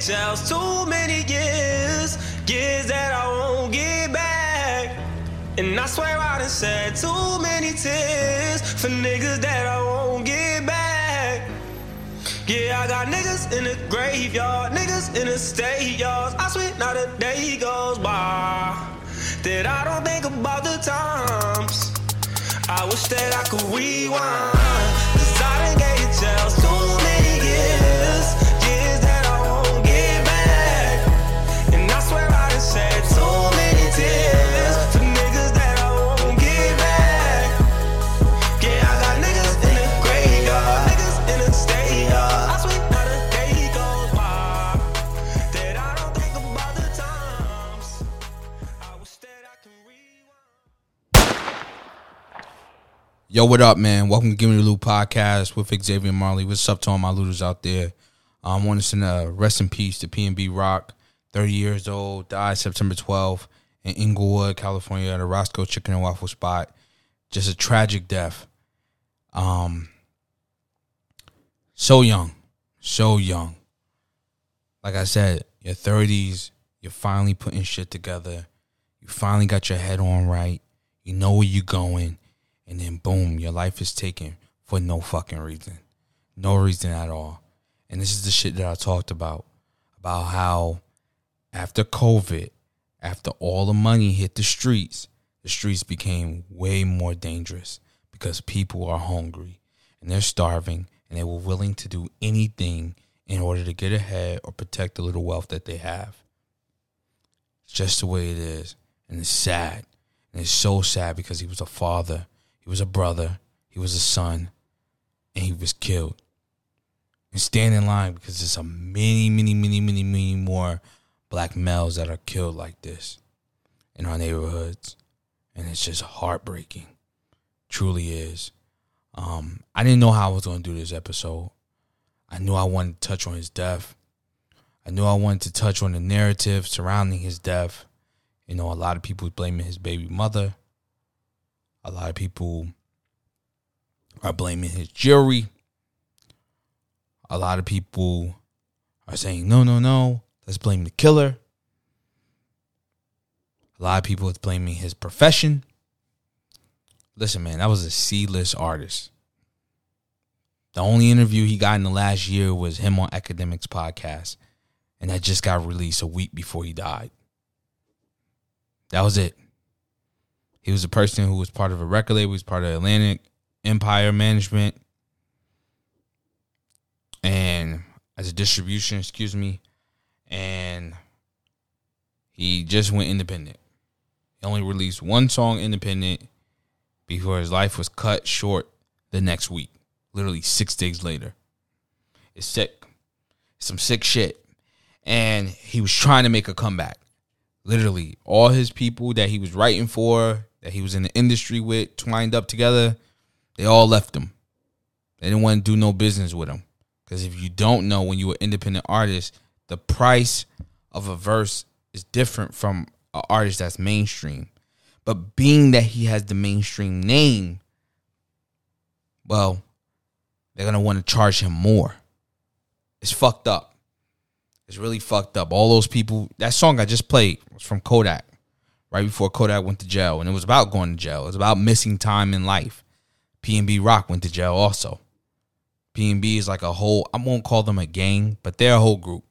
jails too many years, years that I won't get back. And I swear I done shed too many tears for niggas that I won't get back. Yeah, I got niggas in the graveyard, niggas in the state yards. I swear not a day goes by that I don't think about the times. I wish that I could rewind. Yo, what up, man? Welcome to Give Me the Loot podcast with Xavier Marley. What's up to all my looters out there? I um, want to send a rest in peace to PNB Rock, 30 years old, died September 12th in Inglewood, California at a Roscoe Chicken and Waffle spot. Just a tragic death. Um, so young, so young. Like I said, your 30s, you're finally putting shit together. You finally got your head on right. You know where you're going and then boom, your life is taken for no fucking reason. No reason at all. And this is the shit that I talked about about how after COVID, after all the money hit the streets, the streets became way more dangerous because people are hungry and they're starving and they were willing to do anything in order to get ahead or protect the little wealth that they have. It's just the way it is. And it's sad. And it's so sad because he was a father, he was a brother, he was a son, and he was killed. And stand in line because there's a many, many, many, many, many more black males that are killed like this in our neighborhoods. And it's just heartbreaking. Truly is. Um, I didn't know how I was going to do this episode. I knew I wanted to touch on his death. I knew I wanted to touch on the narrative surrounding his death. You know, a lot of people blaming his baby mother. A lot of people are blaming his jury. A lot of people are saying, no, no, no, let's blame the killer. A lot of people is blaming his profession. Listen, man, that was a C list artist. The only interview he got in the last year was him on Akademiks podcast, and that just got released a week before he died. That was it. He was a person who was part of a record label. He was part of Atlantic Empire Management, and as a distribution, excuse me, and he just went independent. He only released one song independent before his life was cut short the next week, literally six days later. It's sick. Some sick shit. And he was trying to make a comeback. Literally, all his people that he was writing for, that he was in the industry with, twined up together, they all left him. They didn't want to do no business with him. Because if you don't know, when you're an independent artist, the price of a verse is different from an artist that's mainstream. But being that he has the mainstream name, well, they're gonna want to charge him more. It's fucked up. It's really fucked up. All those people. That song I just played was from Kodak, right before Kodak went to jail, and it was about going to jail. It was about missing time in life. PNB Rock went to jail also. PNB is like a whole. I won't call them a gang, but they're a whole group.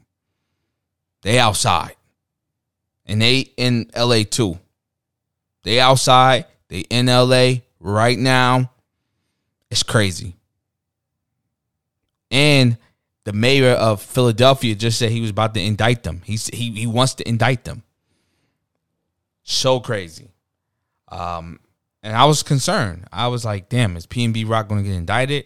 They outside, and they in LA too. They outside. They in LA right now. It's crazy. And the mayor of Philadelphia just said he was about to indict them. He's he he wants to indict them. So crazy. Um, and I was concerned. I was like, damn, is PNB Rock going to get indicted?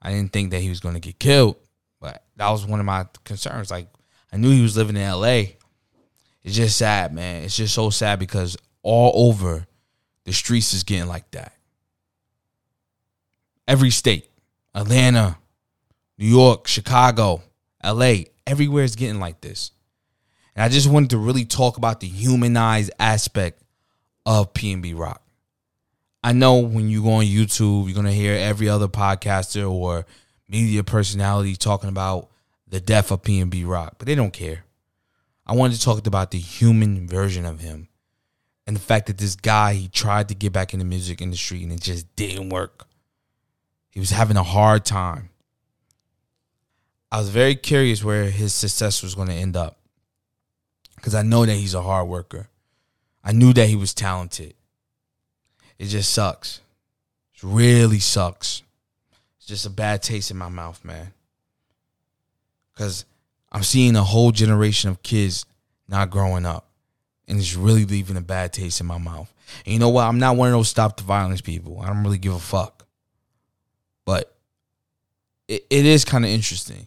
I didn't think that he was going to get killed, but that was one of my concerns. Like, I knew he was living in LA. It's just sad, man. It's just so sad because all over the streets is getting like that. Every state, Atlanta, New York, Chicago, LA, everywhere is getting like this. And I just wanted to really talk about the humanized aspect of PNB Rock. I know when you go on YouTube, you're gonna hear every other podcaster or media personality talking about the death of PNB Rock, but they don't care. I wanted to talk about the human version of him and the fact that this guy he tried to get back in the music industry and it just didn't work. He was having a hard time. I was very curious where his success was going to end up because I know that he's a hard worker. I knew that he was talented. It just sucks. It really sucks. It's just a bad taste in my mouth, man. Because I'm seeing a whole generation of kids not growing up. And it's really leaving a bad taste in my mouth. And you know what? I'm not one of those stop the violence people. I don't really give a fuck. But it, it is kind of interesting.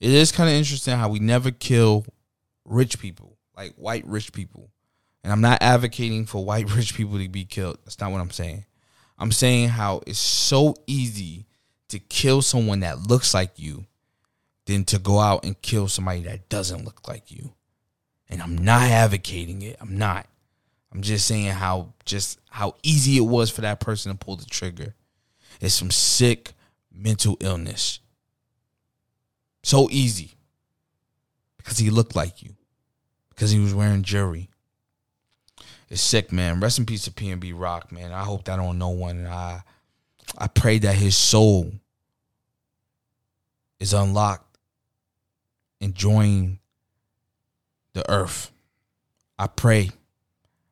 It is kind of interesting how we never kill rich people, like white rich people. And I'm not advocating for white rich people to be killed. That's not what I'm saying. I'm saying how it's so easy to kill someone that looks like you than to go out and kill somebody that doesn't look like you. And I'm not advocating it. I'm not. I'm just saying how just how easy it was for that person to pull the trigger. It's some sick mental illness. So easy. Because he looked like you. Because he was wearing jewelry. It's sick, man. Rest in peace to PNB Rock, man. I hope that on no one. And I I pray that his soul is unlocked, enjoying the earth. I pray.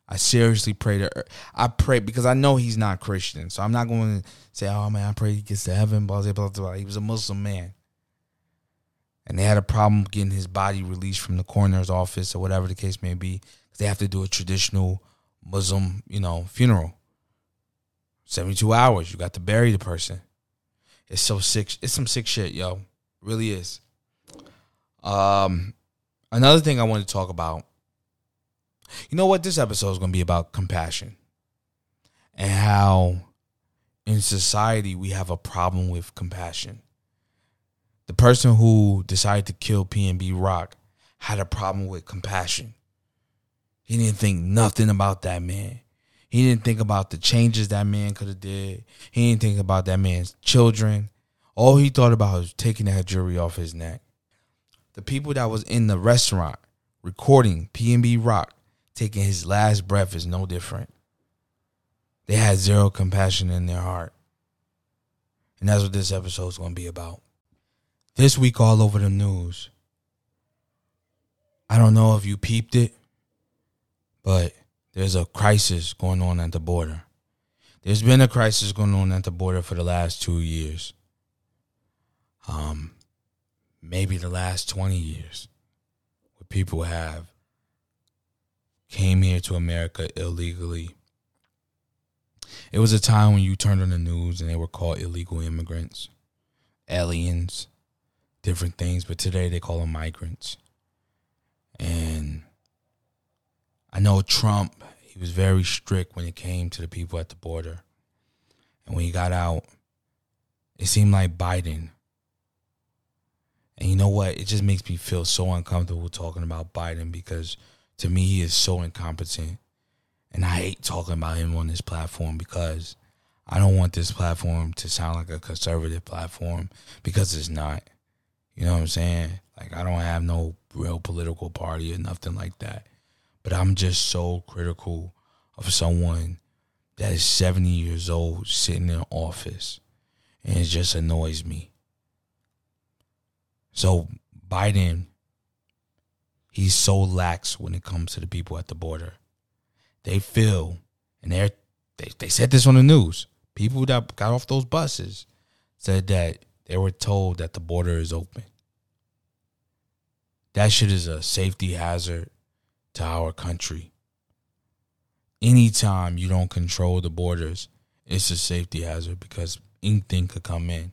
I seriously pray to I pray because I know he's not Christian. So I'm not going to say, oh man, I pray he gets to heaven, blah, blah, blah, blah. He was a Muslim man. And they had a problem getting his body released from the coroner's office or whatever the case may be. They have to do a traditional Muslim, you know, funeral. 72 hours. You got to bury the person. It's so sick. It's some sick shit, yo. really is. Um, another thing I want to talk about. You know what? This episode is going to be about compassion and how in society we have a problem with compassion. The person who decided to kill PNB Rock had a problem with compassion. He didn't think nothing about that man. He didn't think about the changes that man could have did. He didn't think about that man's children. All he thought about was taking that jewelry off his neck. The people that was in the restaurant recording PNB Rock taking his last breath is no different. They had zero compassion in their heart. And that's what this episode is going to be about. This week, all over the news. I don't know if you peeped it, but there's a crisis going on at the border. There's been a crisis going on at the border for the last two years. Um, maybe the last 20 years, where people have came here to America illegally. It was a time when you turned on the news and they were called illegal immigrants, aliens, different things, but today they call them migrants. And I know Trump, he was very strict when it came to the people at the border. And when he got out, it seemed like Biden. And you know what? It just makes me feel so uncomfortable talking about Biden because to me, he is so incompetent. And I hate talking about him on this platform because I don't want this platform to sound like a conservative platform because it's not. You know what I'm saying? Like, I don't have no real political party or nothing like that. But I'm just so critical of someone that is 70 years old sitting in office. And it just annoys me. So, Biden, he's so lax when it comes to the people at the border. They feel, and they're, they, they said this on the news. People that got off those buses said that they were told that the border is open. That shit is a safety hazard to our country. Anytime you don't control the borders, it's a safety hazard because anything could come in.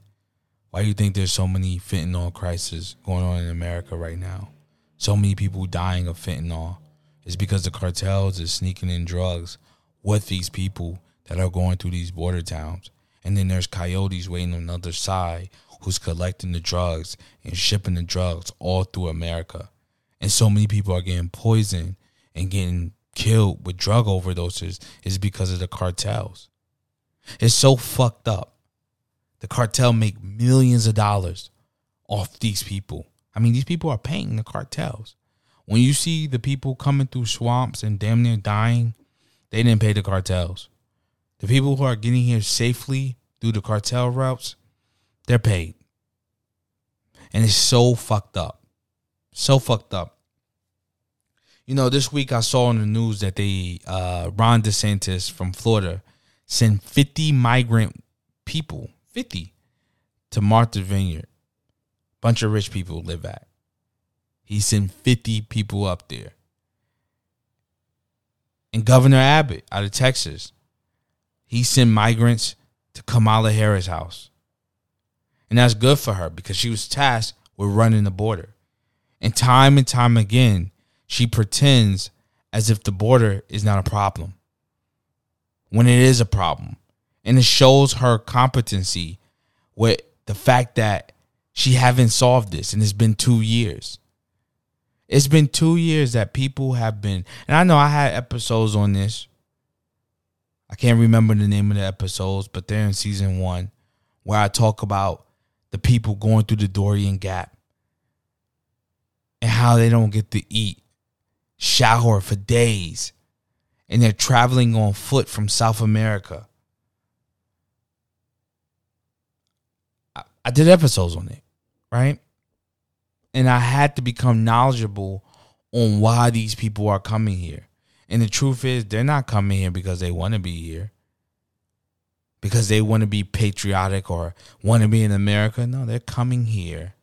Why do you think there's so many fentanyl crises going on in America right now? So many people dying of fentanyl. It's because the cartels is sneaking in drugs with these people that are going through these border towns. And then there's coyotes waiting on the other side who's collecting the drugs and shipping the drugs all through America. And so many people are getting poisoned and getting killed with drug overdoses is because of the cartels. It's so fucked up. The cartel make millions of dollars off these people, I mean, these people are paying the cartels. When you see the people coming through swamps and damn near dying, they didn't pay the cartels. The people who are getting here safely through the cartel routes, they're paid. And it's so fucked up. So fucked up. You know, this week I saw on the news that they uh Ron DeSantis from Florida sent 50 migrant people, 50, to Martha's Vineyard. Bunch of rich people live at. He sent 50 people up there. And Governor Abbott out of Texas, he sent migrants to Kamala Harris' house. And that's good for her because she was tasked with running the border. And time and time again, she pretends as if the border is not a problem when it is a problem. And it shows her competency with the fact that she haven't solved this and it's been two years. It's been two years that people have been, and I know I had episodes on this. I can't remember the name of the episodes, but they're in season one, where I talk about the people going through the Darien Gap and how they don't get to eat, shower for days, and they're traveling on foot from South America. I, I did episodes on it, right? And I had to become knowledgeable on why these people are coming here. And the truth is, they're not coming here because they want to be here, because they want to be patriotic or want to be in America. No, they're coming here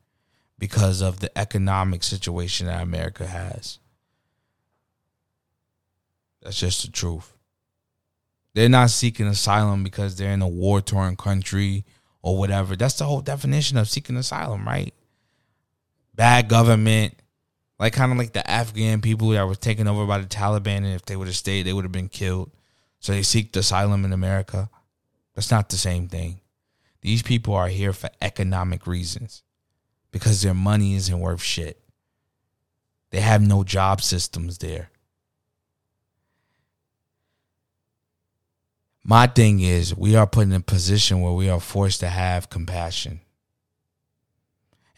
because of the economic situation that America has. That's just the truth. They're not seeking asylum because they're in a war torn country or whatever. That's the whole definition of seeking asylum, right? Bad government, like kind of like the Afghan people that were taken over by the Taliban, and if they would have stayed, they would have been killed. So they seek asylum in America. That's not the same thing. These people are here for economic reasons because their money isn't worth shit. They have no job systems there. My thing is, we are put in a position where we are forced to have compassion.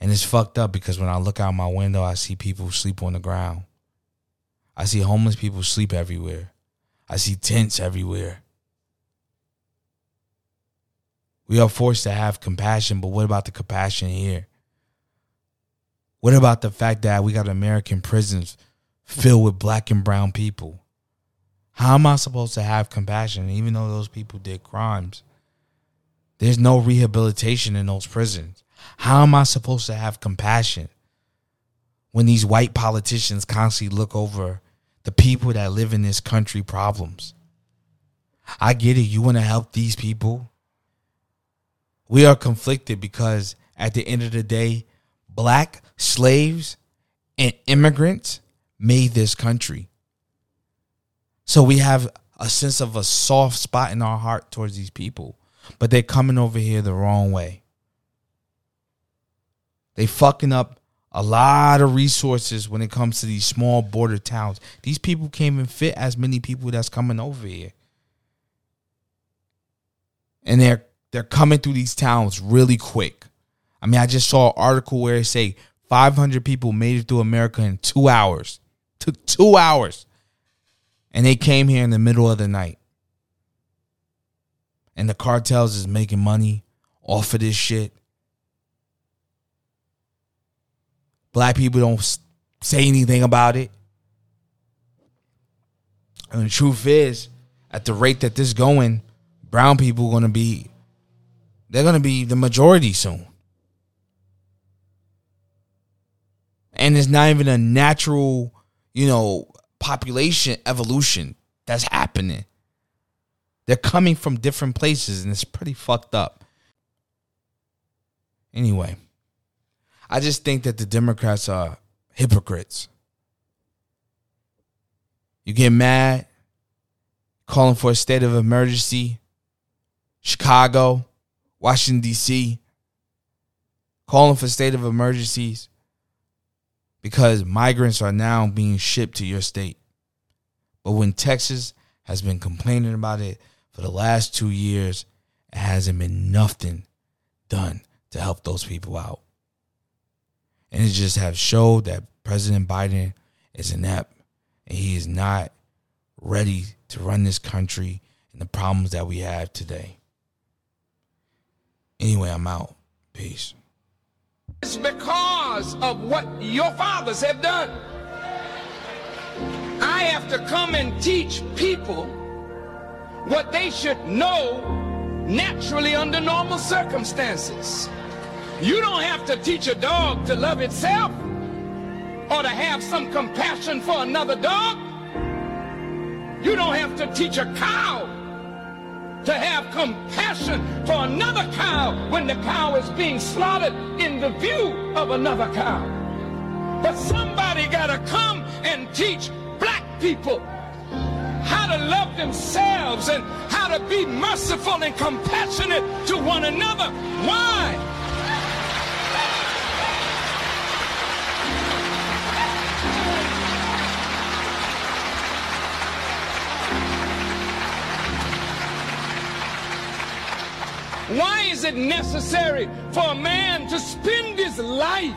And it's fucked up because when I look out my window, I see people sleep on the ground. I see homeless people sleep everywhere. I see tents everywhere. We are forced to have compassion, but what about the compassion here? What about the fact that we got American prisons filled with black and brown people? How am I supposed to have compassion even though those people did crimes? There's no rehabilitation in those prisons. How am I supposed to have compassion when these white politicians constantly look over the people that live in this country problems? I get it. You want to help these people. We are conflicted because at the end of the day, black slaves and immigrants made this country. So we have a sense of a soft spot in our heart towards these people, but they're coming over here the wrong way. They fucking up a lot of resources when it comes to these small border towns. These people can't even fit as many people that's coming over here. And they're they're coming through these towns really quick. I mean, I just saw an article where it say 500 people made it through America in two hours. Took two hours. And they came here in the middle of the night. And the cartels is making money off of this shit. Black people don't say anything about it. And the truth is, at the rate that this going, brown people are going to be they're going to be the majority soon. And it's not even a natural, you know, population evolution that's happening. They're coming from different places and it's pretty fucked up. Anyway, I just think that the Democrats are hypocrites. You get mad, calling for a state of emergency, Chicago, Washington, D.C., calling for state of emergencies because migrants are now being shipped to your state. But when Texas has been complaining about it for the last two years, it hasn't been nothing done to help those people out. And it just have showed that President Biden is inept and he is not ready to run this country and the problems that we have today. Anyway, I'm out. Peace. It's because of what your fathers have done. I have to come and teach people what they should know naturally under normal circumstances. You don't have to teach a dog to love itself or to have some compassion for another dog. You don't have to teach a cow to have compassion for another cow when the cow is being slaughtered in the view of another cow. But somebody got to come and teach black people how to love themselves and how to be merciful and compassionate to one another. Why? Why is it necessary for a man to spend his life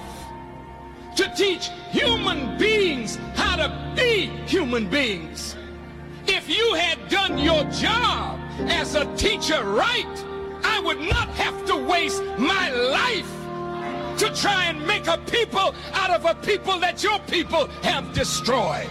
to teach human beings how to be human beings? If you had done your job as a teacher right, I would not have to waste my life to try and make a people out of a people that your people have destroyed.